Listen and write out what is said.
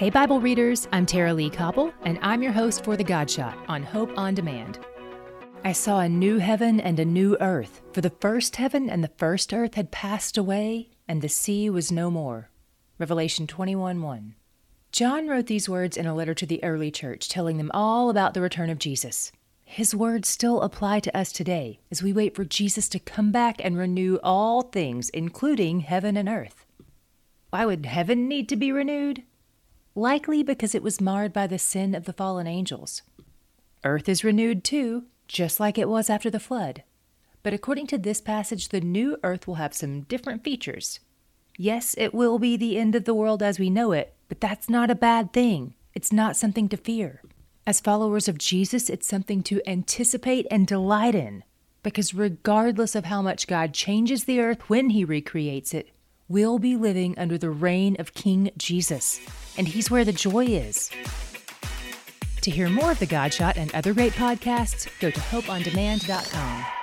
Hey, Bible readers, I'm Tara-Leigh Cobble, and I'm your host for The God Shot on Hope on Demand. I saw a new heaven and a new earth, for the first heaven and the first earth had passed away, and the sea was no more. Revelation 21 1. John wrote these words in a letter to the early church, telling them all about the return of Jesus. His words still apply to us today as we wait for Jesus to come back and renew all things, including heaven and earth. Why would heaven need to be renewed? Likely because it was marred by the sin of the fallen angels. Earth is renewed too, just like it was after the flood. But according to this passage, the new earth will have some different features. Yes, it will be the end of the world as we know it, but that's not a bad thing. It's not something to fear. As followers of Jesus, it's something to anticipate and delight in. Because regardless of how much God changes the earth when He recreates it, we'll be living under the reign of King Jesus and He's where the joy is. To hear more of The Godshot and other great podcasts, go to hopeondemand.com.